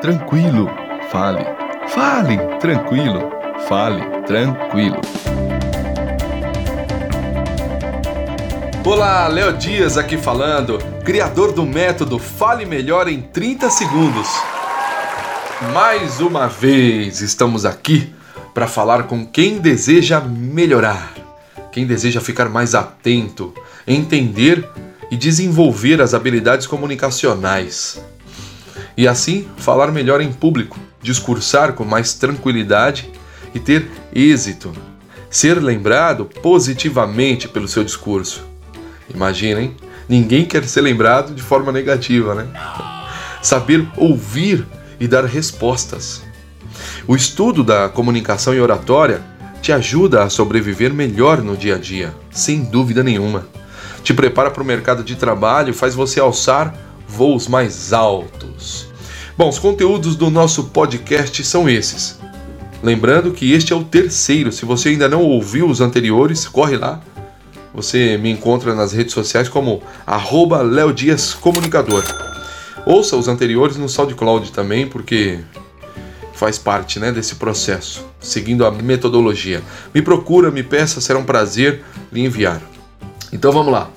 tranquilo, fale. Fale, tranquilo, fale, tranquilo. Olá, Léo Dias aqui falando, criador do método Fale Melhor em 30 Segundos. Mais uma vez estamos aqui para falar com quem deseja melhorar, quem deseja ficar mais atento, entender e desenvolver as habilidades comunicacionais. E assim falar melhor em público, discursar com mais tranquilidade e ter êxito. Ser lembrado positivamente pelo seu discurso. Imaginem, ninguém quer ser lembrado de forma negativa, né? Saber ouvir e dar respostas. O estudo da comunicação e oratória te ajuda a sobreviver melhor no dia a dia, sem dúvida nenhuma. Te prepara para o mercado de trabalho faz você alçar voos mais altos. Bom, os conteúdos do nosso podcast são esses. Lembrando que este é o terceiro. Se você ainda não ouviu os anteriores, corre lá, você me encontra nas redes sociais como arroba Comunicador. Ouça os anteriores no SoundCloud também, porque faz parte né, desse processo, seguindo a metodologia. Me procura, me peça, será um prazer lhe enviar. Então vamos lá.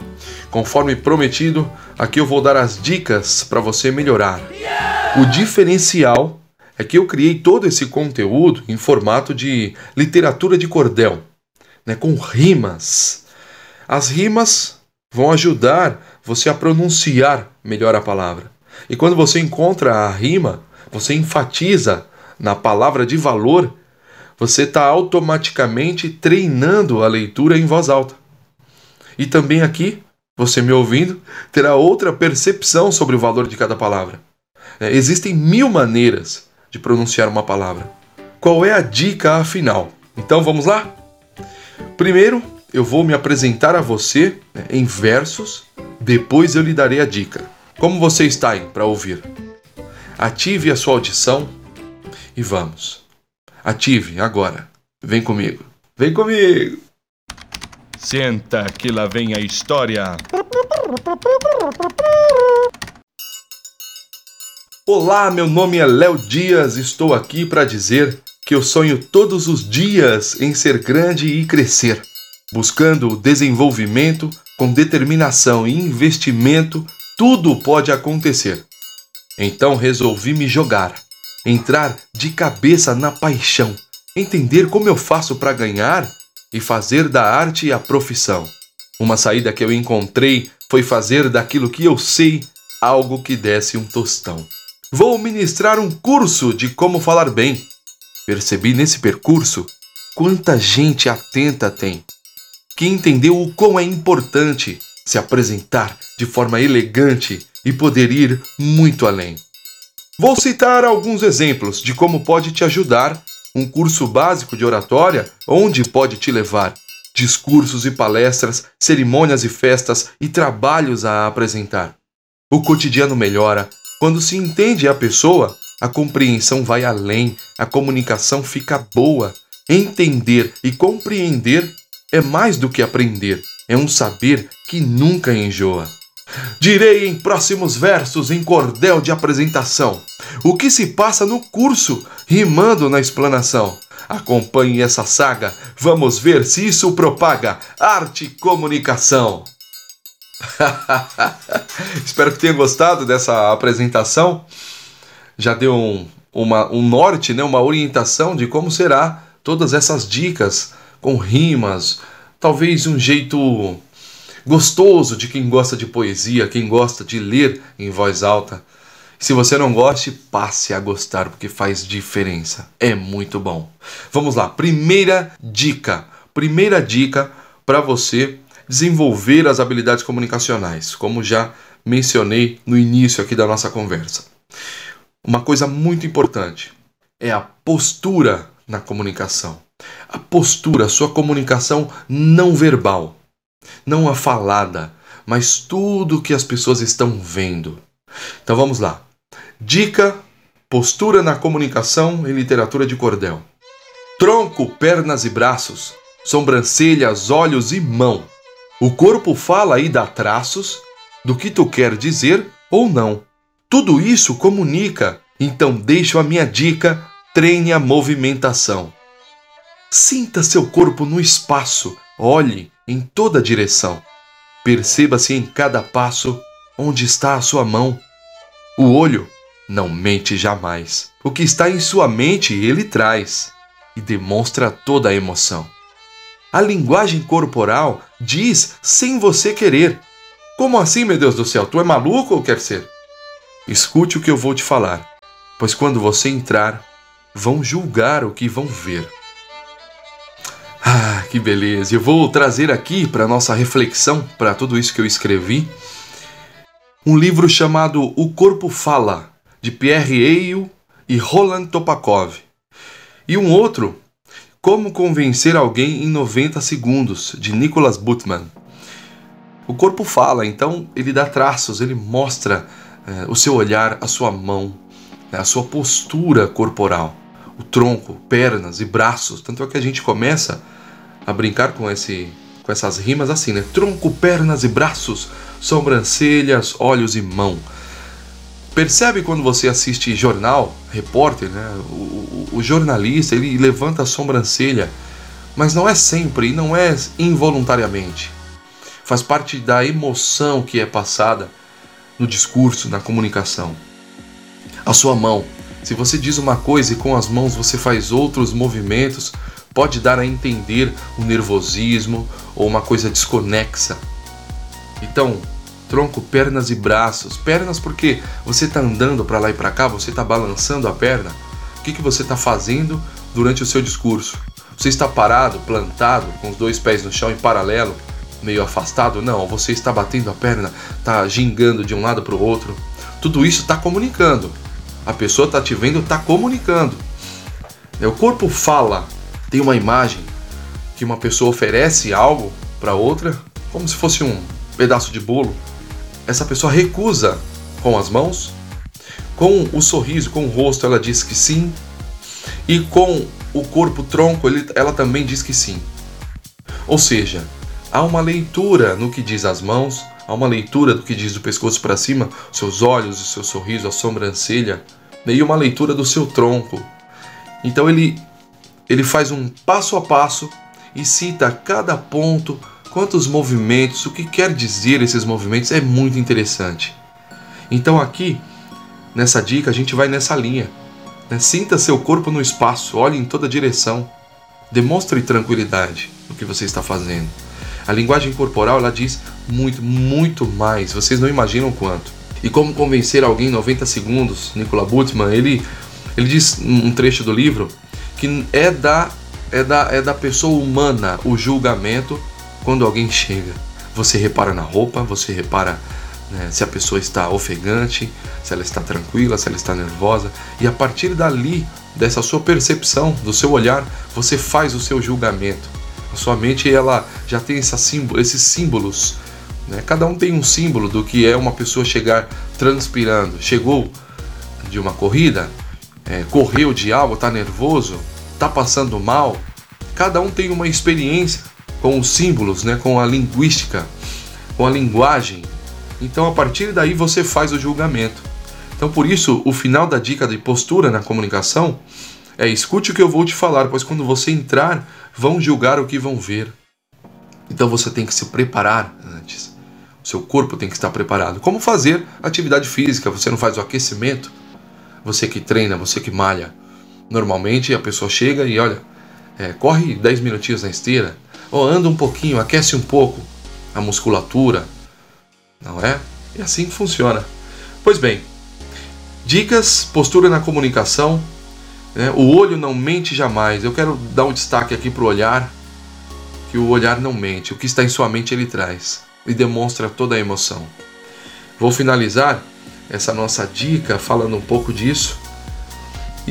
Conforme prometido, aqui eu vou dar as dicas para você melhorar. O diferencial é que eu criei todo esse conteúdo em formato de literatura de cordel, né, com rimas. As rimas vão ajudar você a pronunciar melhor a palavra. E quando você encontra a rima, você enfatiza na palavra de valor, você está automaticamente treinando a leitura em voz alta. E também aqui, você me ouvindo, terá outra percepção sobre o valor de cada palavra. É, existem mil maneiras de pronunciar uma palavra. Qual é a dica afinal? Então vamos lá? Primeiro, eu vou me apresentar a você né, em versos, depois eu lhe darei a dica. Como você está aí para ouvir? Ative a sua audição e vamos. Ative agora. Vem comigo. Vem comigo. Senta que lá vem a história. Olá, meu nome é Léo Dias, estou aqui para dizer que eu sonho todos os dias em ser grande e crescer. Buscando o desenvolvimento, com determinação e investimento, tudo pode acontecer. Então resolvi me jogar, entrar de cabeça na paixão, entender como eu faço para ganhar e fazer da arte a profissão. Uma saída que eu encontrei foi fazer daquilo que eu sei algo que desse um tostão. Vou ministrar um curso de como falar bem. Percebi nesse percurso quanta gente atenta tem que entendeu o quão é importante se apresentar de forma elegante e poder ir muito além. Vou citar alguns exemplos de como pode te ajudar um curso básico de oratória, onde pode te levar discursos e palestras, cerimônias e festas e trabalhos a apresentar. O cotidiano melhora quando se entende a pessoa, a compreensão vai além, a comunicação fica boa. Entender e compreender é mais do que aprender, é um saber que nunca enjoa. Direi em próximos versos em cordel de apresentação o que se passa no curso, rimando na explanação. Acompanhe essa saga, vamos ver se isso propaga arte e comunicação. Espero que tenha gostado dessa apresentação. Já deu um, uma, um norte, né, uma orientação de como será todas essas dicas com rimas, talvez um jeito gostoso de quem gosta de poesia, quem gosta de ler em voz alta. Se você não goste, passe a gostar porque faz diferença. É muito bom. Vamos lá, primeira dica. Primeira dica para você desenvolver as habilidades comunicacionais, como já mencionei no início aqui da nossa conversa. Uma coisa muito importante é a postura na comunicação. A postura, a sua comunicação não verbal, não a falada, mas tudo que as pessoas estão vendo. Então vamos lá. Dica: postura na comunicação em literatura de cordel. Tronco, pernas e braços, sobrancelhas, olhos e mão. O corpo fala e dá traços do que tu quer dizer ou não. Tudo isso comunica Então deixo a minha dica: treine a movimentação. Sinta seu corpo no espaço, olhe em toda direção. Perceba-se em cada passo onde está a sua mão. O olho não mente jamais. O que está em sua mente ele traz e demonstra toda a emoção. A linguagem corporal diz sem você querer. Como assim, meu Deus do céu? Tu é maluco ou quer ser? Escute o que eu vou te falar, pois quando você entrar, vão julgar o que vão ver. Ah, que beleza! Eu vou trazer aqui para nossa reflexão, para tudo isso que eu escrevi, um livro chamado O Corpo Fala, de Pierre Eil e Roland Topakov. E um outro, Como Convencer Alguém em 90 Segundos, de Nicholas Butman. O corpo fala, então ele dá traços, ele mostra eh, o seu olhar, a sua mão, né, a sua postura corporal o tronco, pernas e braços. Tanto é que a gente começa a brincar com, esse, com essas rimas assim, né? Tronco, pernas e braços, sobrancelhas, olhos e mão. Percebe quando você assiste jornal, repórter, né? O, o, o jornalista ele levanta a sobrancelha, mas não é sempre e não é involuntariamente. Faz parte da emoção que é passada no discurso, na comunicação. A sua mão, se você diz uma coisa e com as mãos você faz outros movimentos, pode dar a entender um nervosismo ou uma coisa desconexa. Então, tronco, pernas e braços. Pernas porque você está andando para lá e para cá, você está balançando a perna. O que, que você está fazendo durante o seu discurso? Você está parado, plantado, com os dois pés no chão em paralelo, meio afastado? Não, você está batendo a perna, está gingando de um lado para o outro. Tudo isso está comunicando. A pessoa está te vendo, está comunicando. O corpo fala, tem uma imagem que uma pessoa oferece algo para outra, como se fosse um pedaço de bolo. Essa pessoa recusa com as mãos, com o sorriso, com o rosto, ela diz que sim, e com o corpo tronco, ele, ela também diz que sim. Ou seja, há uma leitura no que diz as mãos, há uma leitura do que diz do pescoço para cima, seus olhos, o seu sorriso, a sobrancelha, e uma leitura do seu tronco. Então ele, ele faz um passo a passo e cita cada ponto, quantos movimentos, o que quer dizer esses movimentos, é muito interessante. Então aqui, nessa dica, a gente vai nessa linha. Né? Sinta seu corpo no espaço, olhe em toda direção. Demonstre tranquilidade no que você está fazendo. A linguagem corporal ela diz muito, muito mais. Vocês não imaginam quanto. E como convencer alguém em 90 segundos, Nicola Butman, ele, ele diz um trecho do livro que é da, é, da, é da pessoa humana o julgamento quando alguém chega. Você repara na roupa, você repara né, se a pessoa está ofegante, se ela está tranquila, se ela está nervosa, e a partir dali, dessa sua percepção, do seu olhar, você faz o seu julgamento. A sua mente ela já tem símbolo, esses símbolos né? Cada um tem um símbolo do que é uma pessoa chegar transpirando. Chegou de uma corrida, é, correu de algo, está nervoso, está passando mal. Cada um tem uma experiência com os símbolos, né? com a linguística, com a linguagem. Então a partir daí você faz o julgamento. Então por isso o final da dica de postura na comunicação é escute o que eu vou te falar, pois quando você entrar, vão julgar o que vão ver. Então você tem que se preparar antes seu corpo tem que estar preparado. Como fazer atividade física? Você não faz o aquecimento? Você que treina, você que malha. Normalmente a pessoa chega e olha, é, corre 10 minutinhos na esteira, ou anda um pouquinho, aquece um pouco a musculatura, não é? E assim funciona. Pois bem, dicas, postura na comunicação. Né? O olho não mente jamais. Eu quero dar um destaque aqui para o olhar, que o olhar não mente. O que está em sua mente ele traz e demonstra toda a emoção. Vou finalizar essa nossa dica falando um pouco disso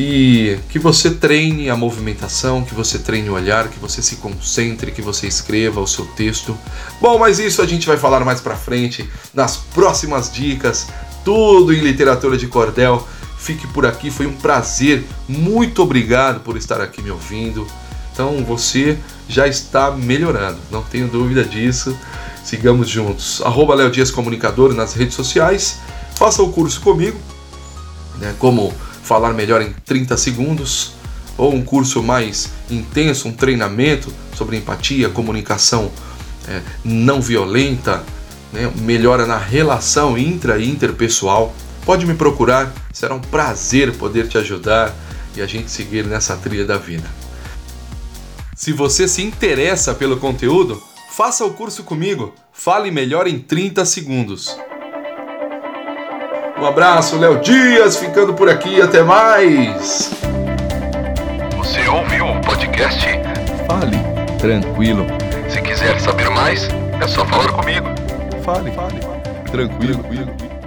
e que você treine a movimentação, que você treine o olhar, que você se concentre, que você escreva o seu texto. Bom, mas isso a gente vai falar mais para frente nas próximas dicas, tudo em literatura de cordel. Fique por aqui, foi um prazer. Muito obrigado por estar aqui me ouvindo. Então você já está melhorando, não tenho dúvida disso. Sigamos juntos. Arroba Léo Dias Comunicador nas redes sociais. Faça o curso comigo, né, como falar melhor em 30 segundos, ou um curso mais intenso, um treinamento sobre empatia, comunicação é, não violenta, né, melhora na relação intra e interpessoal, pode me procurar, será um prazer poder te ajudar e a gente seguir nessa trilha da vida. Se você se interessa pelo conteúdo, faça o curso comigo. Fale melhor em 30 segundos. Um abraço, Léo Dias, ficando por aqui. Até mais. Você ouviu o podcast? Fale tranquilo. Se quiser saber mais, é só falar comigo. Fale, fale, tranquilo. tranquilo.